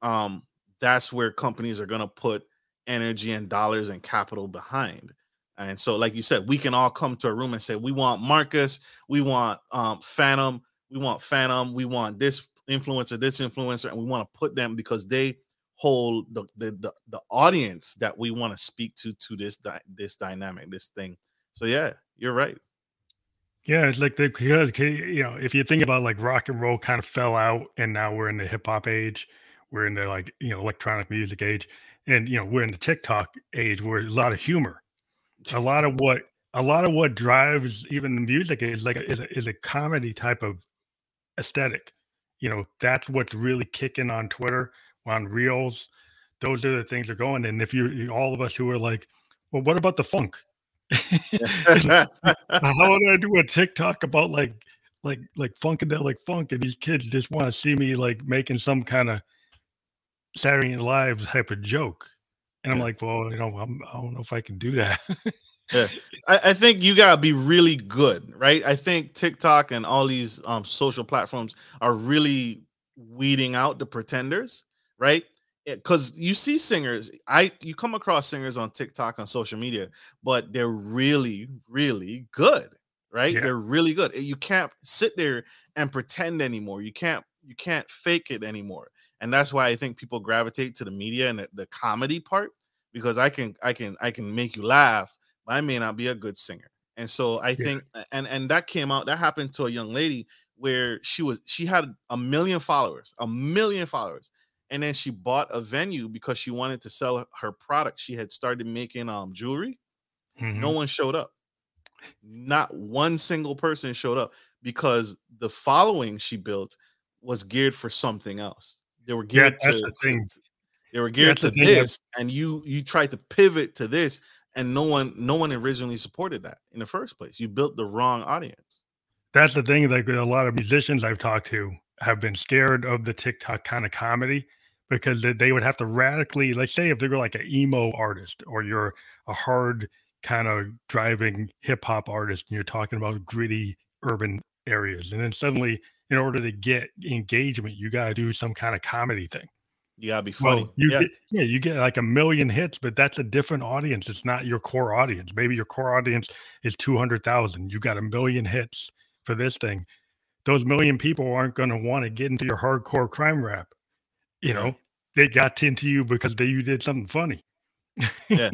Um that's where companies are going to put energy and dollars and capital behind. And so, like you said, we can all come to a room and say, we want Marcus, we want um, Phantom, we want Phantom, we want this influencer, this influencer, and we want to put them because they hold the the, the, the audience that we want to speak to to this di- this dynamic, this thing. So yeah, you're right. Yeah, it's like the you know if you think about like rock and roll kind of fell out, and now we're in the hip hop age, we're in the like you know electronic music age, and you know we're in the TikTok age where a lot of humor, a lot of what a lot of what drives even the music is like is a, is a comedy type of aesthetic. You know that's what's really kicking on Twitter on Reels. Those are the things that are going. And if you you- all of us who are like, well, what about the funk? [LAUGHS] how would I do a TikTok about like like like funkadelic funk and these kids just want to see me like making some kind of Saturday Night Live type of joke? And I'm Yeah. like, well, you know, I'm, I don't know if I can do that. [LAUGHS] I, I think you gotta be really good, right? I think TikTok and all these um social platforms are really weeding out the pretenders, right? Because you see singers, I you come across singers on TikTok on social media, but they're really, really good, right? Yeah. They're really good. You can't sit there and pretend anymore. You can't you can't fake it anymore, and that's why I think people gravitate to the media and the, the comedy part because I can I can I can make you laugh but I may not be a good singer. And so I think and and that came out that happened to a young lady where she was she had a million followers, a million followers. And then she bought a venue because she wanted to sell her product. She had started making um jewelry. Mhm. No one showed up. Not one single person showed up because the following she built was geared for something else. They were Yeah, geared that's to, the thing. to- they were geared That's to the thing, I've- this, and you you tried to pivot to this, and no one no one originally supported that in the first place. You built the wrong audience. That's the thing. Like a lot of musicians I've talked to have been scared of the TikTok kind of comedy because they, they would have to radically, let's say, if they're like an emo artist or you're a hard kind of driving hip hop artist and you're talking about gritty urban areas, and then suddenly, in order to get engagement, you got to do some kind of comedy thing. You gotta be funny. Well, you yeah, get yeah, you get like a million hits, but that's a different audience. It's not your core audience. Maybe your core audience is two hundred thousand. You got a million hits for this thing. Those million people aren't going to want to get into your hardcore crime rap. You know, they got into you because they you did something funny. Yeah,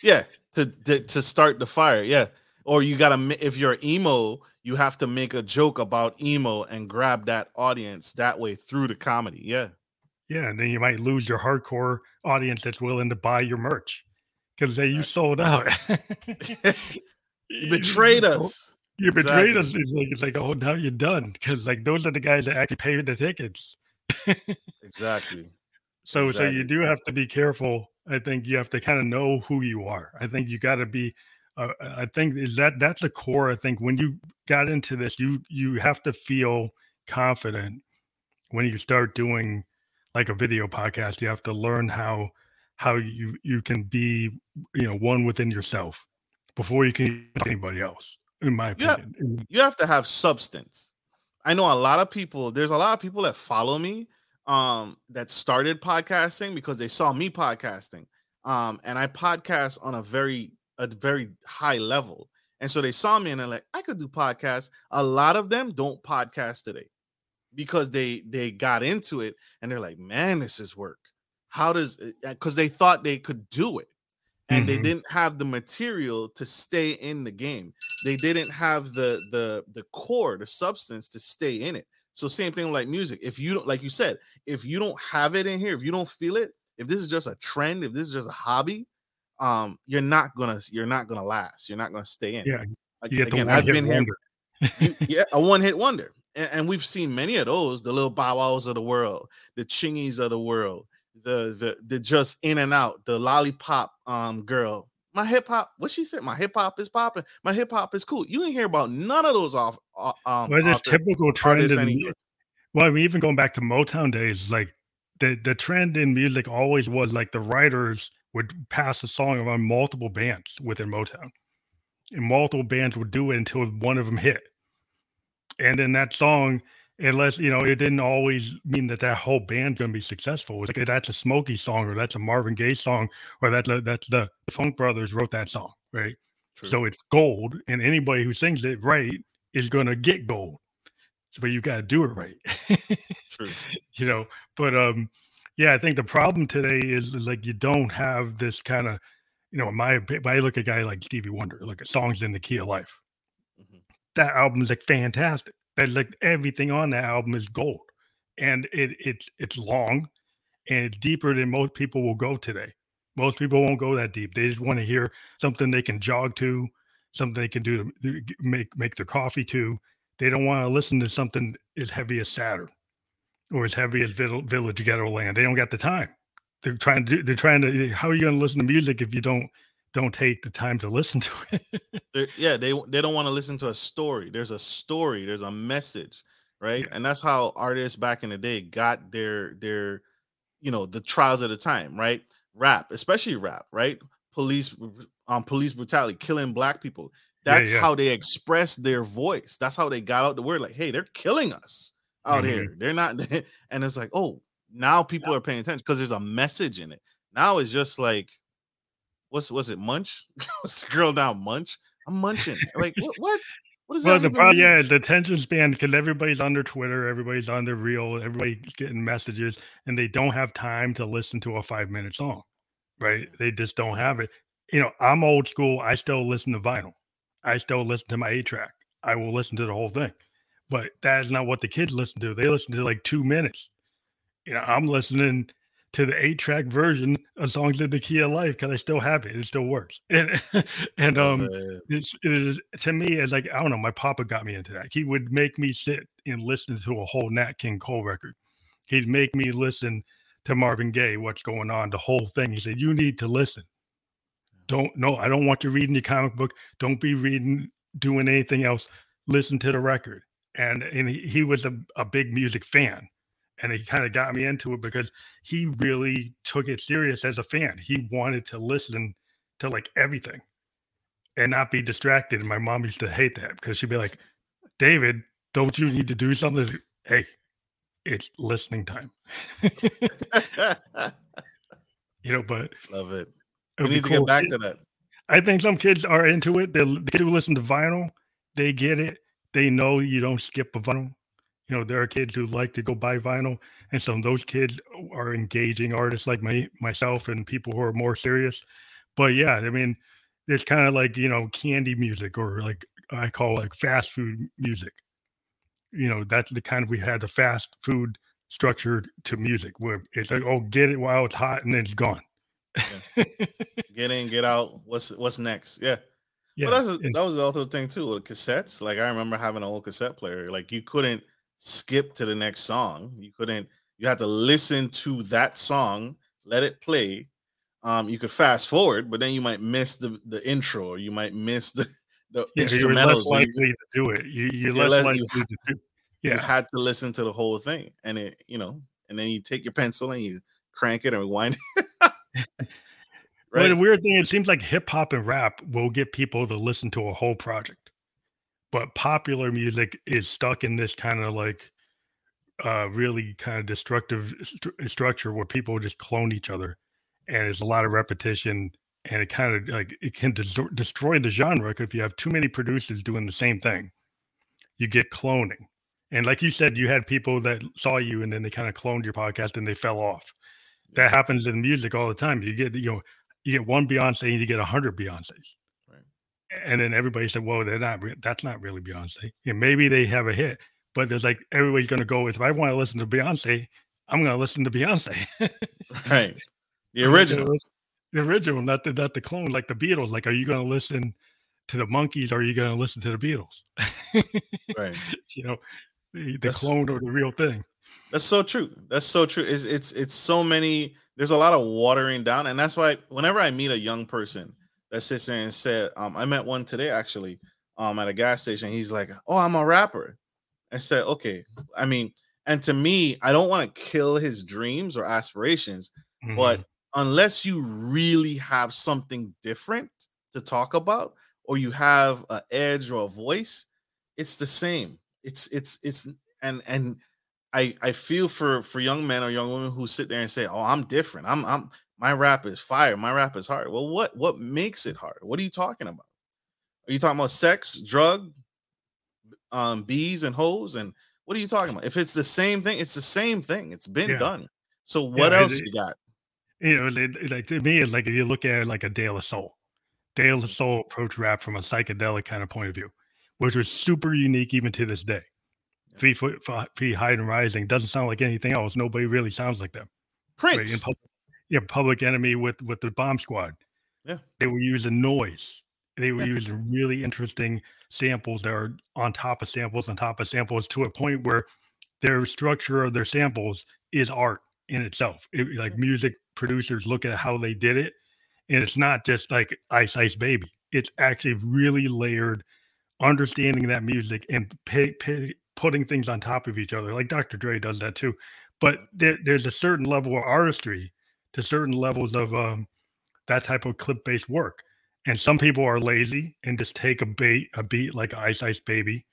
yeah, to, to to start the fire. Yeah, or you gotta if you're emo, you have to make a joke about emo and grab that audience that way through the comedy. Yeah, Yeah, and then you might lose your hardcore audience that's willing to buy your merch because they you Right. sold out. [LAUGHS] [LAUGHS] you betrayed us. You betrayed Exactly. us. It's like it's like oh now you're done because like those are the guys that actually paid the tickets. [LAUGHS] Exactly. So so you do have to be careful. I think you have to kind of know who you are. I think you got to be. Uh, I think is that that's the core. I think when you got into this, you you have to feel confident when you start doing like a video podcast. You have to learn how how you you can be you know one within yourself before you can anybody else. In my opinion, In- you have to have substance. I know a lot of people, there's a lot of people that follow me um that started podcasting because they saw me podcasting. Um and I podcast on a very a very high level. And so they saw me and they're like, I could do podcasts. A lot of them don't podcast today because they they got into it and they're like, man, this is work. How does because they thought they could do it and they Mhm. didn't have the material to stay in the game they didn't have the the the core the substance to stay in it so same thing like music if you don't like you said if you don't have it in here if you don't feel it if this is just a trend if this is just a hobby um you're not gonna you're not gonna last you're not gonna stay in Yeah, Ag- you get the again i've been here you- [LAUGHS] yeah, a one hit wonder. And, and we've seen many of those, the little bow wows of the world, the chingies of the world, the the the just in and out, the lollipop um girl. my hip hop. What she said? My hip hop is popping. My hip hop is cool. You didn't hear about none of those off. Uh, um, but it's typical trend. In, well, I mean, even going back to Motown days, like the the trend in music always was like the writers would pass a song around multiple bands within Motown, and multiple bands would do it until one of them hit, and then that song unless you know it didn't always mean that that whole band's going to be successful. It's like that's a Smokey song, or that's a Marvin Gaye song, or that's a, that's the, the Funk Brothers wrote that song, right? True. So it's gold, and anybody who sings it right is going to get gold. But you got to do it right. True. [LAUGHS] You know, but um, yeah, I think the problem today is, is like you don't have this kind of, you know, my I look at a guy like Stevie Wonder, look at songs in the key of life. Mm-hmm. That album is like fantastic that like everything on that album is gold, and it it's it's long, and it's deeper than most people will go today. Most people won't go that deep. They just want to hear something they can jog to, something they can do to make make their coffee to. They don't want to listen to something as heavy as Saturn or as heavy as Village Ghetto Land. They don't got the time. They're trying to. They're trying to. How are you going to listen to music if you don't don't take the time to listen to it. [LAUGHS] yeah, they they don't want to listen to a story. There's a story. There's a message, right? Yeah. And that's how artists back in the day got their their, you know, the trials of the time, right? Rap, especially rap, right? Police, um, police brutality, killing black people. That's yeah, yeah. how they express their voice. That's how they got out the word. Like, hey, they're killing us out mm-hmm. here. They're not, [LAUGHS] and it's like, oh, now people are paying attention because there's a message in it. Now it's just like what's was it munch? [LAUGHS] girl down munch? I'm munching. Like [LAUGHS] what? What? What is well, the problem, yeah, the attention span because everybody's on their Twitter, everybody's on their reel, everybody's getting messages, and they don't have time to listen to a five minute song, right? They just don't have it. You know, I'm old school. I still listen to vinyl. I still listen to my eight track. I will listen to the whole thing, but that is not what the kids listen to. They listen to like two minutes. You know, I'm listening to the eight track version of songs in the key of life because I still have it. It still works. [LAUGHS] And and oh, um it's it is to me it's like I don't know, my papa got me into that. He would make me sit and listen to a whole Nat King Cole record. He'd make me listen to Marvin Gaye, what's going on, the whole thing. He said, You need to listen. Don't no, I don't want you reading the comic book. Don't be reading doing anything else. Listen to the record. And and he, he was a, a big music fan and he kind of got me into it because he really took it serious as a fan. He wanted to listen to like everything and not be distracted. And my mom used to hate that because she'd be like, David, don't you need to do something? Hey, it's listening time. [LAUGHS] you know, but love it. We need to cool. get back to that. I think some kids are into it. They, they do listen to vinyl. They get it. They know you don't skip a vinyl. You know there are kids who like to go buy vinyl and some of those kids are engaging artists like my myself and people who are more serious. But yeah i mean it's kind of like you know candy music or like i call like fast food music. You know that's the kind of we had the fast food structure to music where it's like oh get it while it's hot and then it's gone. Yeah. [LAUGHS] get in get out. What's what's next? Yeah yeah, well, that's a, that was the other thing too with cassettes. Like I remember having an old cassette player. Like you couldn't skip to the next song. You couldn't. You had to listen to that song, let it play. Um, you could fast forward, but then you might miss the the intro, or you might miss the [LAUGHS] the yeah, instrumentals. You're less likely to do it. You, you're, you're less likely you, to do. Yeah, you had to listen to the whole thing, and it, you know, and then you take your pencil and you crank it and rewind. [LAUGHS] right. But the weird thing, it seems like hip hop and rap will get people to listen to a whole project but popular music is stuck in this kind of like uh really kind of destructive st- structure where people just clone each other and there's a lot of repetition and it kind of like it can des- destroy the genre if you have too many producers doing the same thing. You get cloning and like you said you had people that saw you and then they kind of cloned your podcast and they fell off. That happens in music all the time. You get you know you get one beyonce and you get a hundred beyonces Right. and then everybody said, "Well, they're not. That's not really Beyonce. Yeah, maybe they have a hit, but there's like everybody's going to go. With. If I want to listen to Beyonce, I'm going to listen to Beyonce. [LAUGHS] right, the original, the original, not the not the clone, like the Beatles. Like, are you going to listen to the Monkees or are you going to listen to the Beatles? right. [LAUGHS] You know, the, the clone or the real thing. That's so true. That's so true. It's it's it's so many. There's a lot of watering down, and that's why whenever I meet a young person that sits there and said, um, I met one today actually, um, at a gas station. He's like, "Oh, I'm a rapper." I said, "Okay." I mean, and to me, I don't want to kill his dreams or aspirations, mm-hmm. but unless you really have something different to talk about, or you have an edge or a voice, it's the same. It's it's it's and and I I feel for for young men or young women who sit there and say, "Oh, I'm different. I'm I'm my rap is fire. My rap is hard." Well, what what makes it hard? What are you talking about? Are you talking about sex, drug, um, bees and hoes? And what are you talking about? If it's the same thing, it's the same thing. It's been yeah. done. So what yeah, else it, you got? You know, it, like to me, it's like if you look at it like a De La Soul, La mm-hmm. Soul approach rap from a psychedelic kind of point of view, which was super unique even to this day. Three foot feet high and rising doesn't sound like anything else. Nobody really sounds like them. Prince, right? public, yeah, Public Enemy with with the Bomb Squad. Yeah, they were using noise they were using really interesting samples that are on top of samples on top of samples to a point where their structure of their samples is art in itself. It, like music producers look at how they did it, and it's not just like Ice Ice Baby. It's actually really layered, understanding that music and pay, pay, putting things on top of each other. Like Dr. Dre does that too. But there, there's a certain level of artistry to certain levels of um, that type of clip based work and some people are lazy and just take a beat, a beat like Ice Ice Baby,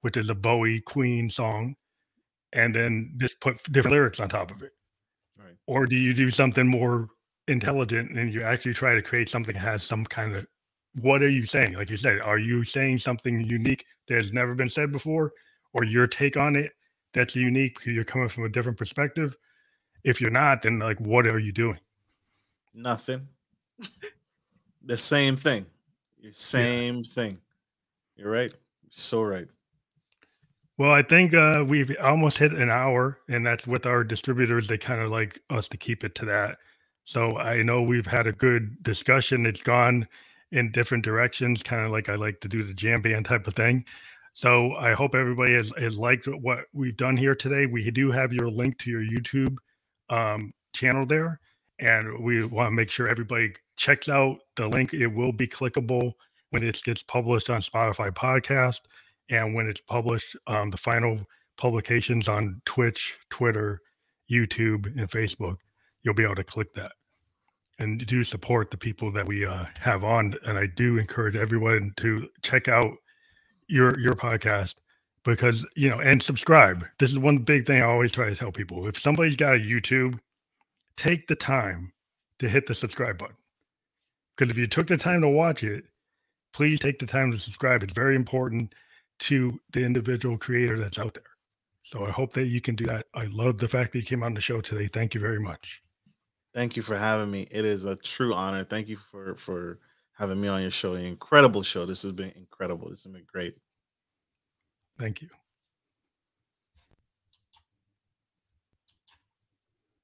which is a Bowie Queen song, and then just put different lyrics on top of it. Right. Or do you do something more intelligent and you actually try to create something that has some kind of what are you saying? Like you said, are you saying something unique that has never been said before, or your take on it that's unique because you're coming from a different perspective? If you're not, then like what are you doing? Nothing. The same thing. Same yeah. thing. You're right. You're so right. Well, I think uh, we've almost hit an hour, and that's with our distributors. They kind of like us to keep it to that. So I know we've had a good discussion. It's gone in different directions, kind of like I like to do the jam band type of thing. So I hope everybody has, has liked what we've done here today. We do have your link to your YouTube um, channel there, and we want to make sure everybody checks out the link. It will be clickable when it gets published on Spotify podcast and when it's published um, the final publications on Twitch, Twitter, YouTube, and Facebook. You'll be able to click that and do support the people that we uh, have on. And I do encourage everyone to check out your your podcast because you know and subscribe. This is one big thing I always try to tell people. If somebody's got a YouTube, take the time to hit the subscribe button. Because if you took the time to watch it, please take the time to subscribe. It's very important to the individual creator that's out there. So I hope that you can do that. I love the fact that you came on the show today. Thank you very much. Thank you for having me. It is a true honor. Thank you for for having me on your show. An incredible show. This has been incredible. This has been great. Thank you.